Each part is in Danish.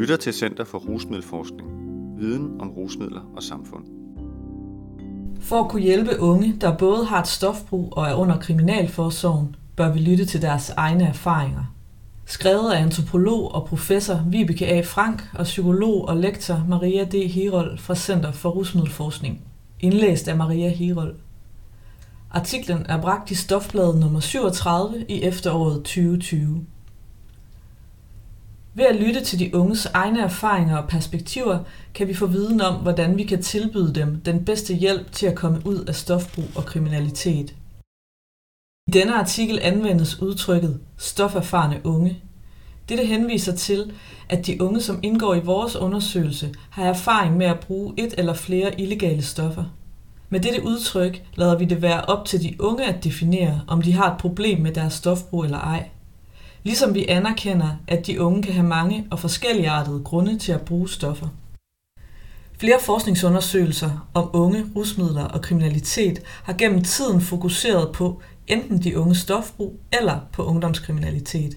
lytter til Center for Rusmiddelforskning. Viden om rusmidler og samfund. For at kunne hjælpe unge, der både har et stofbrug og er under kriminalforsorgen, bør vi lytte til deres egne erfaringer. Skrevet af antropolog og professor Vibeke A. Frank og psykolog og lektor Maria D. Herold fra Center for Rusmiddelforskning. Indlæst af Maria Herold. Artiklen er bragt i Stofbladet nummer 37 i efteråret 2020. Ved at lytte til de unges egne erfaringer og perspektiver, kan vi få viden om, hvordan vi kan tilbyde dem den bedste hjælp til at komme ud af stofbrug og kriminalitet. I denne artikel anvendes udtrykket stoferfarne unge. Dette henviser til, at de unge, som indgår i vores undersøgelse, har erfaring med at bruge et eller flere illegale stoffer. Med dette udtryk lader vi det være op til de unge at definere, om de har et problem med deres stofbrug eller ej. Ligesom vi anerkender, at de unge kan have mange og forskelligartede grunde til at bruge stoffer. Flere forskningsundersøgelser om unge, rusmidler og kriminalitet har gennem tiden fokuseret på enten de unge stofbrug eller på ungdomskriminalitet.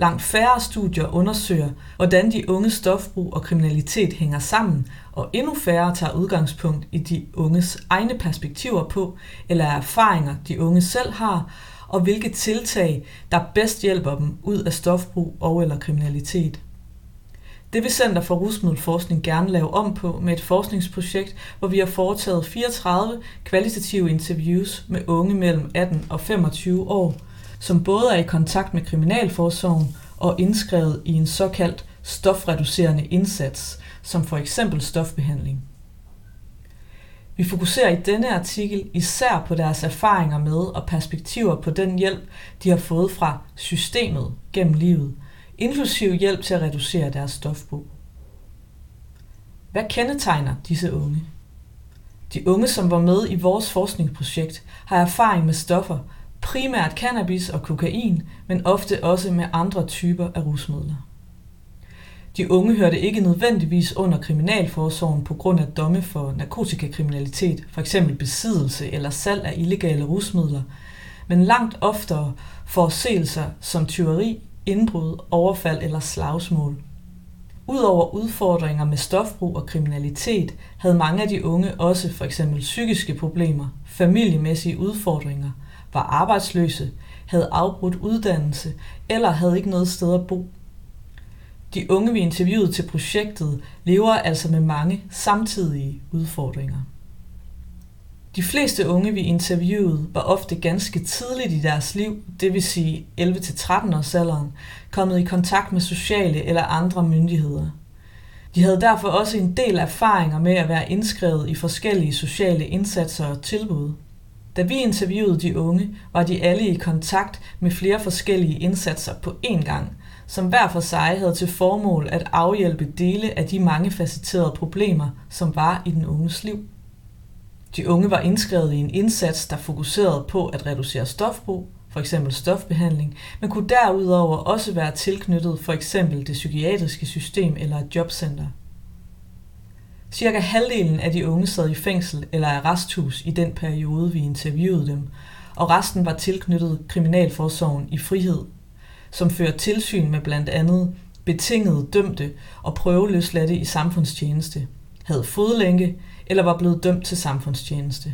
Langt færre studier undersøger, hvordan de unge stofbrug og kriminalitet hænger sammen, og endnu færre tager udgangspunkt i de unges egne perspektiver på, eller erfaringer de unge selv har, og hvilke tiltag, der bedst hjælper dem ud af stofbrug og eller kriminalitet. Det vil Center for Rusmiddelforskning gerne lave om på med et forskningsprojekt, hvor vi har foretaget 34 kvalitative interviews med unge mellem 18 og 25 år, som både er i kontakt med Kriminalforsorgen og indskrevet i en såkaldt stofreducerende indsats, som for eksempel stofbehandling. Vi fokuserer i denne artikel især på deres erfaringer med og perspektiver på den hjælp, de har fået fra systemet gennem livet, inklusiv hjælp til at reducere deres stofbrug. Hvad kendetegner disse unge? De unge, som var med i vores forskningsprojekt, har erfaring med stoffer, primært cannabis og kokain, men ofte også med andre typer af rusmidler. De unge hørte ikke nødvendigvis under kriminalforsorgen på grund af domme for narkotikakriminalitet, f.eks. besiddelse eller salg af illegale rusmidler, men langt oftere forseelser som tyveri, indbrud, overfald eller slagsmål. Udover udfordringer med stofbrug og kriminalitet, havde mange af de unge også for eksempel psykiske problemer, familiemæssige udfordringer, var arbejdsløse, havde afbrudt uddannelse eller havde ikke noget sted at bo. De unge, vi interviewede til projektet, lever altså med mange samtidige udfordringer. De fleste unge, vi interviewede, var ofte ganske tidligt i deres liv, det vil sige 11-13 års alderen, kommet i kontakt med sociale eller andre myndigheder. De havde derfor også en del erfaringer med at være indskrevet i forskellige sociale indsatser og tilbud. Da vi interviewede de unge, var de alle i kontakt med flere forskellige indsatser på én gang, som hver for sig havde til formål at afhjælpe dele af de mange facetterede problemer, som var i den unges liv. De unge var indskrevet i en indsats, der fokuserede på at reducere stofbrug, f.eks. stofbehandling, men kunne derudover også være tilknyttet for eksempel det psykiatriske system eller et jobcenter. Cirka halvdelen af de unge sad i fængsel eller arresthus i den periode, vi interviewede dem, og resten var tilknyttet Kriminalforsorgen i frihed som fører tilsyn med blandt andet betingede dømte og prøveløsladte i samfundstjeneste, havde fodlænke eller var blevet dømt til samfundstjeneste.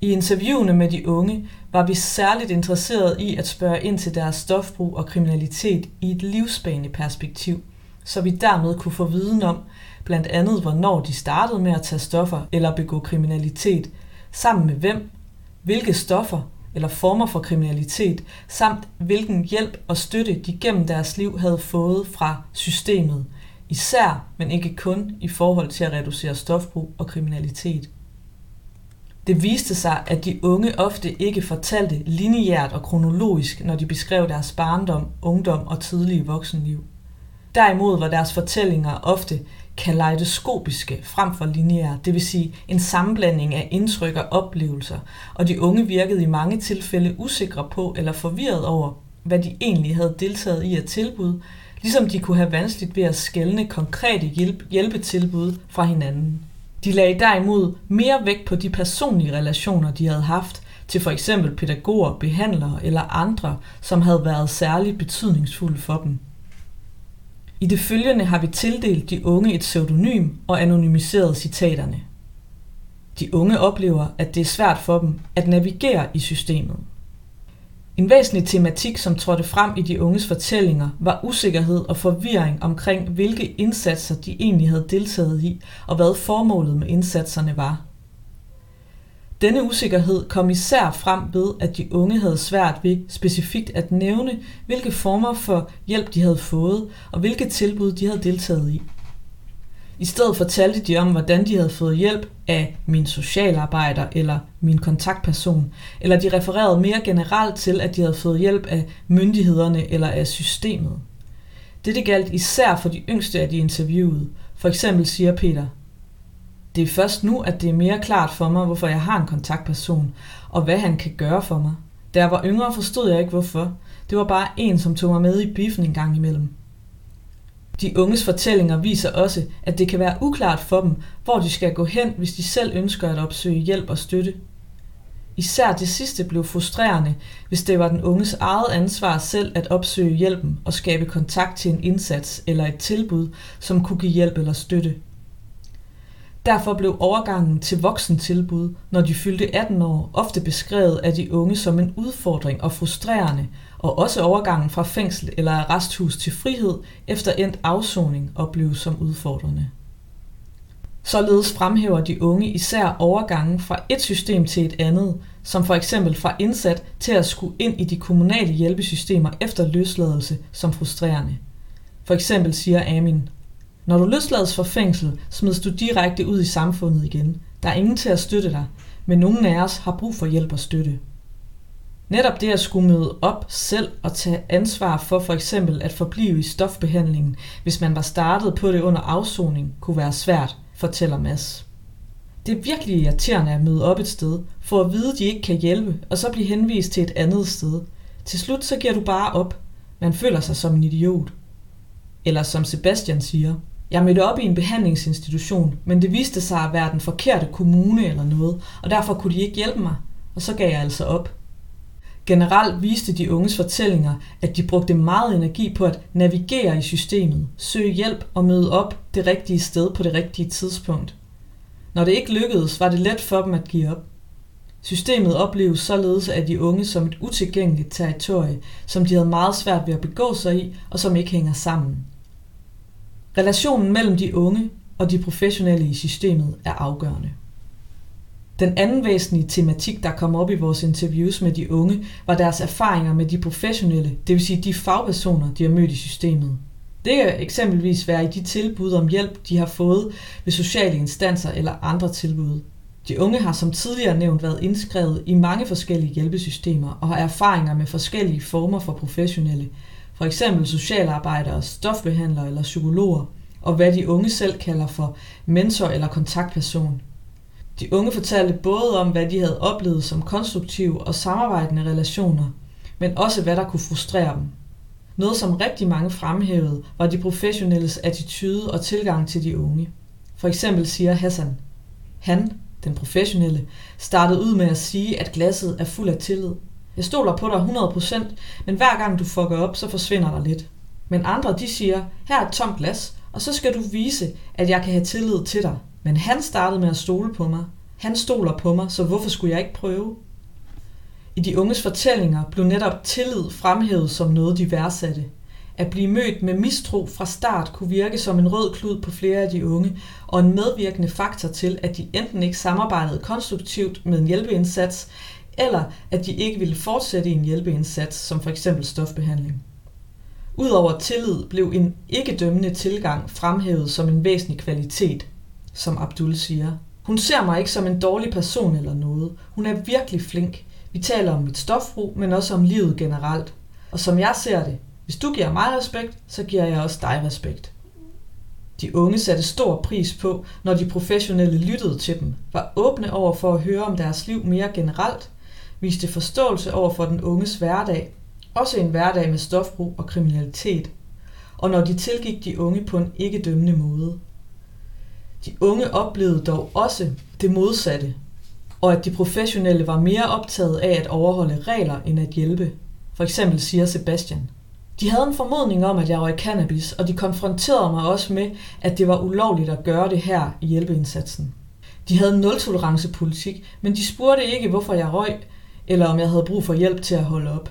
I interviewene med de unge var vi særligt interesseret i at spørge ind til deres stofbrug og kriminalitet i et livsbaneperspektiv, så vi dermed kunne få viden om blandt andet, hvornår de startede med at tage stoffer eller begå kriminalitet, sammen med hvem, hvilke stoffer eller former for kriminalitet, samt hvilken hjælp og støtte de gennem deres liv havde fået fra systemet, især, men ikke kun i forhold til at reducere stofbrug og kriminalitet. Det viste sig, at de unge ofte ikke fortalte lineært og kronologisk, når de beskrev deres barndom, ungdom og tidlige voksenliv. Derimod var deres fortællinger ofte kaleidoskopiske frem for lineære, det vil sige en sammenblanding af indtryk og oplevelser, og de unge virkede i mange tilfælde usikre på eller forvirret over, hvad de egentlig havde deltaget i at tilbud, ligesom de kunne have vanskeligt ved at skælne konkrete hjælp- hjælpetilbud fra hinanden. De lagde derimod mere vægt på de personlige relationer, de havde haft til for eksempel pædagoger, behandlere eller andre, som havde været særligt betydningsfulde for dem. I det følgende har vi tildelt de unge et pseudonym og anonymiseret citaterne. De unge oplever, at det er svært for dem at navigere i systemet. En væsentlig tematik, som trådte frem i de unges fortællinger, var usikkerhed og forvirring omkring, hvilke indsatser de egentlig havde deltaget i, og hvad formålet med indsatserne var. Denne usikkerhed kom især frem ved, at de unge havde svært ved specifikt at nævne, hvilke former for hjælp de havde fået, og hvilke tilbud de havde deltaget i. I stedet fortalte de om, hvordan de havde fået hjælp af min socialarbejder eller min kontaktperson, eller de refererede mere generelt til, at de havde fået hjælp af myndighederne eller af systemet. Dette galt især for de yngste af de interviewede. For eksempel siger Peter, det er først nu, at det er mere klart for mig, hvorfor jeg har en kontaktperson, og hvad han kan gøre for mig. Da jeg var yngre, forstod jeg ikke hvorfor. Det var bare en, som tog mig med i biffen en gang imellem. De unges fortællinger viser også, at det kan være uklart for dem, hvor de skal gå hen, hvis de selv ønsker at opsøge hjælp og støtte. Især det sidste blev frustrerende, hvis det var den unges eget ansvar selv at opsøge hjælpen og skabe kontakt til en indsats eller et tilbud, som kunne give hjælp eller støtte. Derfor blev overgangen til voksentilbud, når de fyldte 18 år, ofte beskrevet af de unge som en udfordring og frustrerende, og også overgangen fra fængsel eller arresthus til frihed efter endt afsoning opleves som udfordrende. Således fremhæver de unge især overgangen fra et system til et andet, som for eksempel fra indsat til at skulle ind i de kommunale hjælpesystemer efter løsladelse som frustrerende. For eksempel siger Amin, når du løslades fra fængsel, smides du direkte ud i samfundet igen. Der er ingen til at støtte dig, men nogen af os har brug for hjælp og støtte. Netop det at skulle møde op selv og tage ansvar for for eksempel at forblive i stofbehandlingen, hvis man var startet på det under afsoning, kunne være svært, fortæller Mads. Det er virkelig irriterende at møde op et sted, for at vide, at de ikke kan hjælpe, og så blive henvist til et andet sted. Til slut så giver du bare op. Man føler sig som en idiot. Eller som Sebastian siger, jeg mødte op i en behandlingsinstitution, men det viste sig at være den forkerte kommune eller noget, og derfor kunne de ikke hjælpe mig, og så gav jeg altså op. Generelt viste de unges fortællinger, at de brugte meget energi på at navigere i systemet, søge hjælp og møde op det rigtige sted på det rigtige tidspunkt. Når det ikke lykkedes, var det let for dem at give op. Systemet opleves således af de unge som et utilgængeligt territorie, som de havde meget svært ved at begå sig i, og som ikke hænger sammen. Relationen mellem de unge og de professionelle i systemet er afgørende. Den anden væsentlige tematik, der kom op i vores interviews med de unge, var deres erfaringer med de professionelle, det vil sige de fagpersoner, de har mødt i systemet. Det kan eksempelvis være i de tilbud om hjælp, de har fået ved sociale instanser eller andre tilbud. De unge har som tidligere nævnt været indskrevet i mange forskellige hjælpesystemer og har erfaringer med forskellige former for professionelle, for eksempel socialarbejdere, stofbehandlere eller psykologer, og hvad de unge selv kalder for mentor eller kontaktperson. De unge fortalte både om, hvad de havde oplevet som konstruktive og samarbejdende relationer, men også hvad der kunne frustrere dem. Noget, som rigtig mange fremhævede, var de professionelles attitude og tilgang til de unge. For eksempel siger Hassan, han, den professionelle, startede ud med at sige, at glasset er fuld af tillid. Jeg stoler på dig 100%, men hver gang du fucker op, så forsvinder der lidt. Men andre, de siger, her er et tomt glas, og så skal du vise, at jeg kan have tillid til dig. Men han startede med at stole på mig. Han stoler på mig, så hvorfor skulle jeg ikke prøve? I de unges fortællinger blev netop tillid fremhævet som noget, de værdsatte. At blive mødt med mistro fra start kunne virke som en rød klud på flere af de unge, og en medvirkende faktor til, at de enten ikke samarbejdede konstruktivt med en hjælpeindsats, eller at de ikke ville fortsætte i en hjælpeindsats, som for eksempel stofbehandling. Udover tillid blev en ikke-dømmende tilgang fremhævet som en væsentlig kvalitet, som Abdul siger. Hun ser mig ikke som en dårlig person eller noget. Hun er virkelig flink. Vi taler om mit stofbrug, men også om livet generelt. Og som jeg ser det, hvis du giver mig respekt, så giver jeg også dig respekt. De unge satte stor pris på, når de professionelle lyttede til dem, var åbne over for at høre om deres liv mere generelt, viste forståelse over for den unges hverdag, også en hverdag med stofbrug og kriminalitet, og når de tilgik de unge på en ikke dømmende måde. De unge oplevede dog også det modsatte, og at de professionelle var mere optaget af at overholde regler end at hjælpe. For eksempel siger Sebastian. De havde en formodning om, at jeg røg cannabis, og de konfronterede mig også med, at det var ulovligt at gøre det her i hjælpeindsatsen. De havde en nul tolerancepolitik, men de spurgte ikke, hvorfor jeg røg, eller om jeg havde brug for hjælp til at holde op.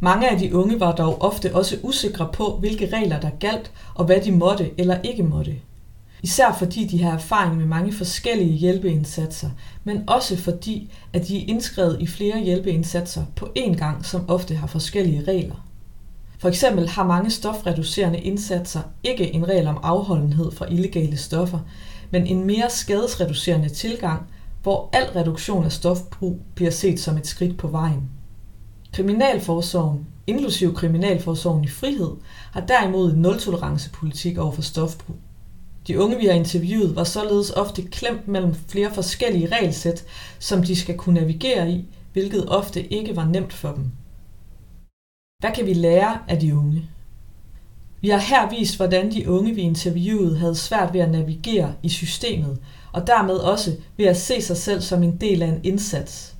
Mange af de unge var dog ofte også usikre på, hvilke regler der galt, og hvad de måtte eller ikke måtte. Især fordi de har erfaring med mange forskellige hjælpeindsatser, men også fordi, at de er indskrevet i flere hjælpeindsatser på én gang, som ofte har forskellige regler. For eksempel har mange stofreducerende indsatser ikke en regel om afholdenhed fra illegale stoffer, men en mere skadesreducerende tilgang, hvor al reduktion af stofbrug bliver set som et skridt på vejen. Kriminalforsorgen, inklusiv Kriminalforsorgen i frihed, har derimod en nul-tolerance-politik over for stofbrug. De unge, vi har interviewet, var således ofte klemt mellem flere forskellige regelsæt, som de skal kunne navigere i, hvilket ofte ikke var nemt for dem. Hvad kan vi lære af de unge? Vi har her vist, hvordan de unge, vi interviewede, havde svært ved at navigere i systemet, og dermed også ved at se sig selv som en del af en indsats.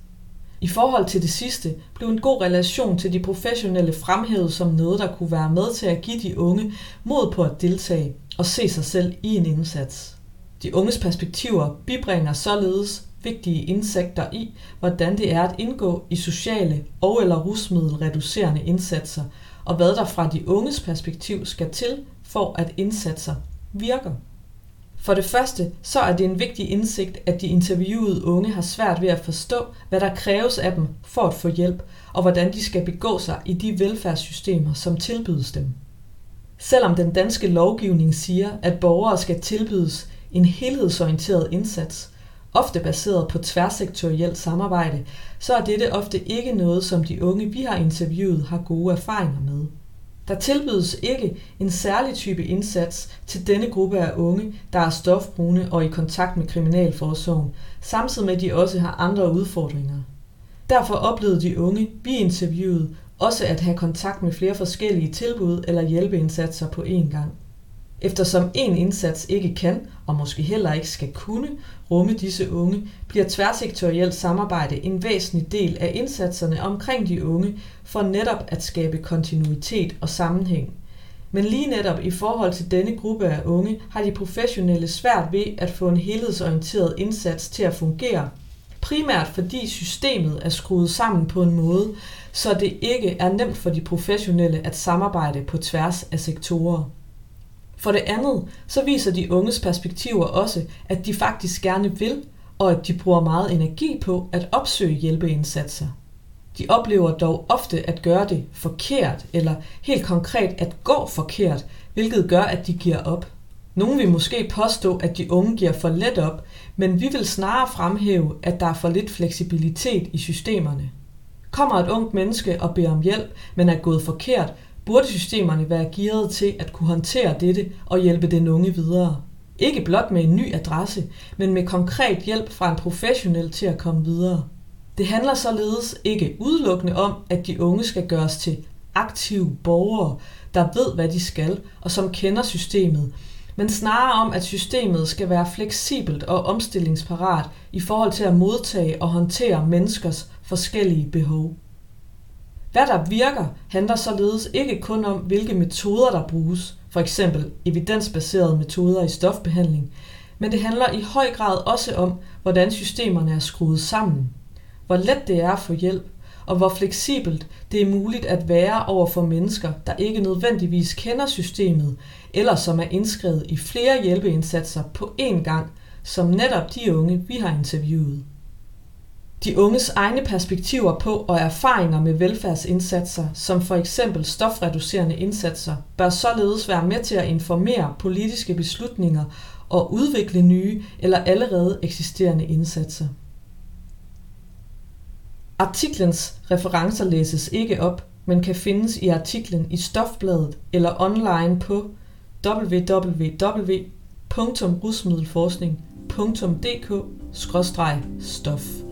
I forhold til det sidste blev en god relation til de professionelle fremhævet som noget, der kunne være med til at give de unge mod på at deltage og se sig selv i en indsats. De unges perspektiver bibringer således vigtige indsigter i, hvordan det er at indgå i sociale og eller rusmiddelreducerende indsatser, og hvad der fra de unges perspektiv skal til for at indsatser virker. For det første, så er det en vigtig indsigt, at de interviewede unge har svært ved at forstå, hvad der kræves af dem for at få hjælp, og hvordan de skal begå sig i de velfærdssystemer, som tilbydes dem. Selvom den danske lovgivning siger, at borgere skal tilbydes en helhedsorienteret indsats, ofte baseret på tværsektorielt samarbejde, så er dette ofte ikke noget, som de unge, vi har interviewet, har gode erfaringer med. Der tilbydes ikke en særlig type indsats til denne gruppe af unge, der er stofbrune og i kontakt med kriminalforsorgen, samtidig med at de også har andre udfordringer. Derfor oplevede de unge, vi interviewede, også at have kontakt med flere forskellige tilbud eller hjælpeindsatser på én gang. Eftersom en indsats ikke kan, og måske heller ikke skal kunne, rumme disse unge, bliver tværsektorielt samarbejde en væsentlig del af indsatserne omkring de unge for netop at skabe kontinuitet og sammenhæng. Men lige netop i forhold til denne gruppe af unge har de professionelle svært ved at få en helhedsorienteret indsats til at fungere. Primært fordi systemet er skruet sammen på en måde, så det ikke er nemt for de professionelle at samarbejde på tværs af sektorer. For det andet, så viser de unges perspektiver også, at de faktisk gerne vil, og at de bruger meget energi på at opsøge hjælpeindsatser. De oplever dog ofte at gøre det forkert, eller helt konkret at gå forkert, hvilket gør, at de giver op. Nogle vil måske påstå, at de unge giver for let op, men vi vil snarere fremhæve, at der er for lidt fleksibilitet i systemerne. Kommer et ungt menneske og beder om hjælp, men er gået forkert, burde systemerne være gearet til at kunne håndtere dette og hjælpe den unge videre. Ikke blot med en ny adresse, men med konkret hjælp fra en professionel til at komme videre. Det handler således ikke udelukkende om, at de unge skal gøres til aktive borgere, der ved, hvad de skal, og som kender systemet, men snarere om, at systemet skal være fleksibelt og omstillingsparat i forhold til at modtage og håndtere menneskers forskellige behov. Hvad der virker, handler således ikke kun om, hvilke metoder der bruges, for eksempel evidensbaserede metoder i stofbehandling, men det handler i høj grad også om, hvordan systemerne er skruet sammen, hvor let det er at få hjælp, og hvor fleksibelt det er muligt at være over for mennesker, der ikke nødvendigvis kender systemet, eller som er indskrevet i flere hjælpeindsatser på én gang, som netop de unge, vi har interviewet. De unges egne perspektiver på og erfaringer med velfærdsindsatser, som for eksempel stofreducerende indsatser, bør således være med til at informere politiske beslutninger og udvikle nye eller allerede eksisterende indsatser. Artiklens referencer læses ikke op, men kan findes i artiklen i Stofbladet eller online på www.rusmiddelforskning.dk-stof.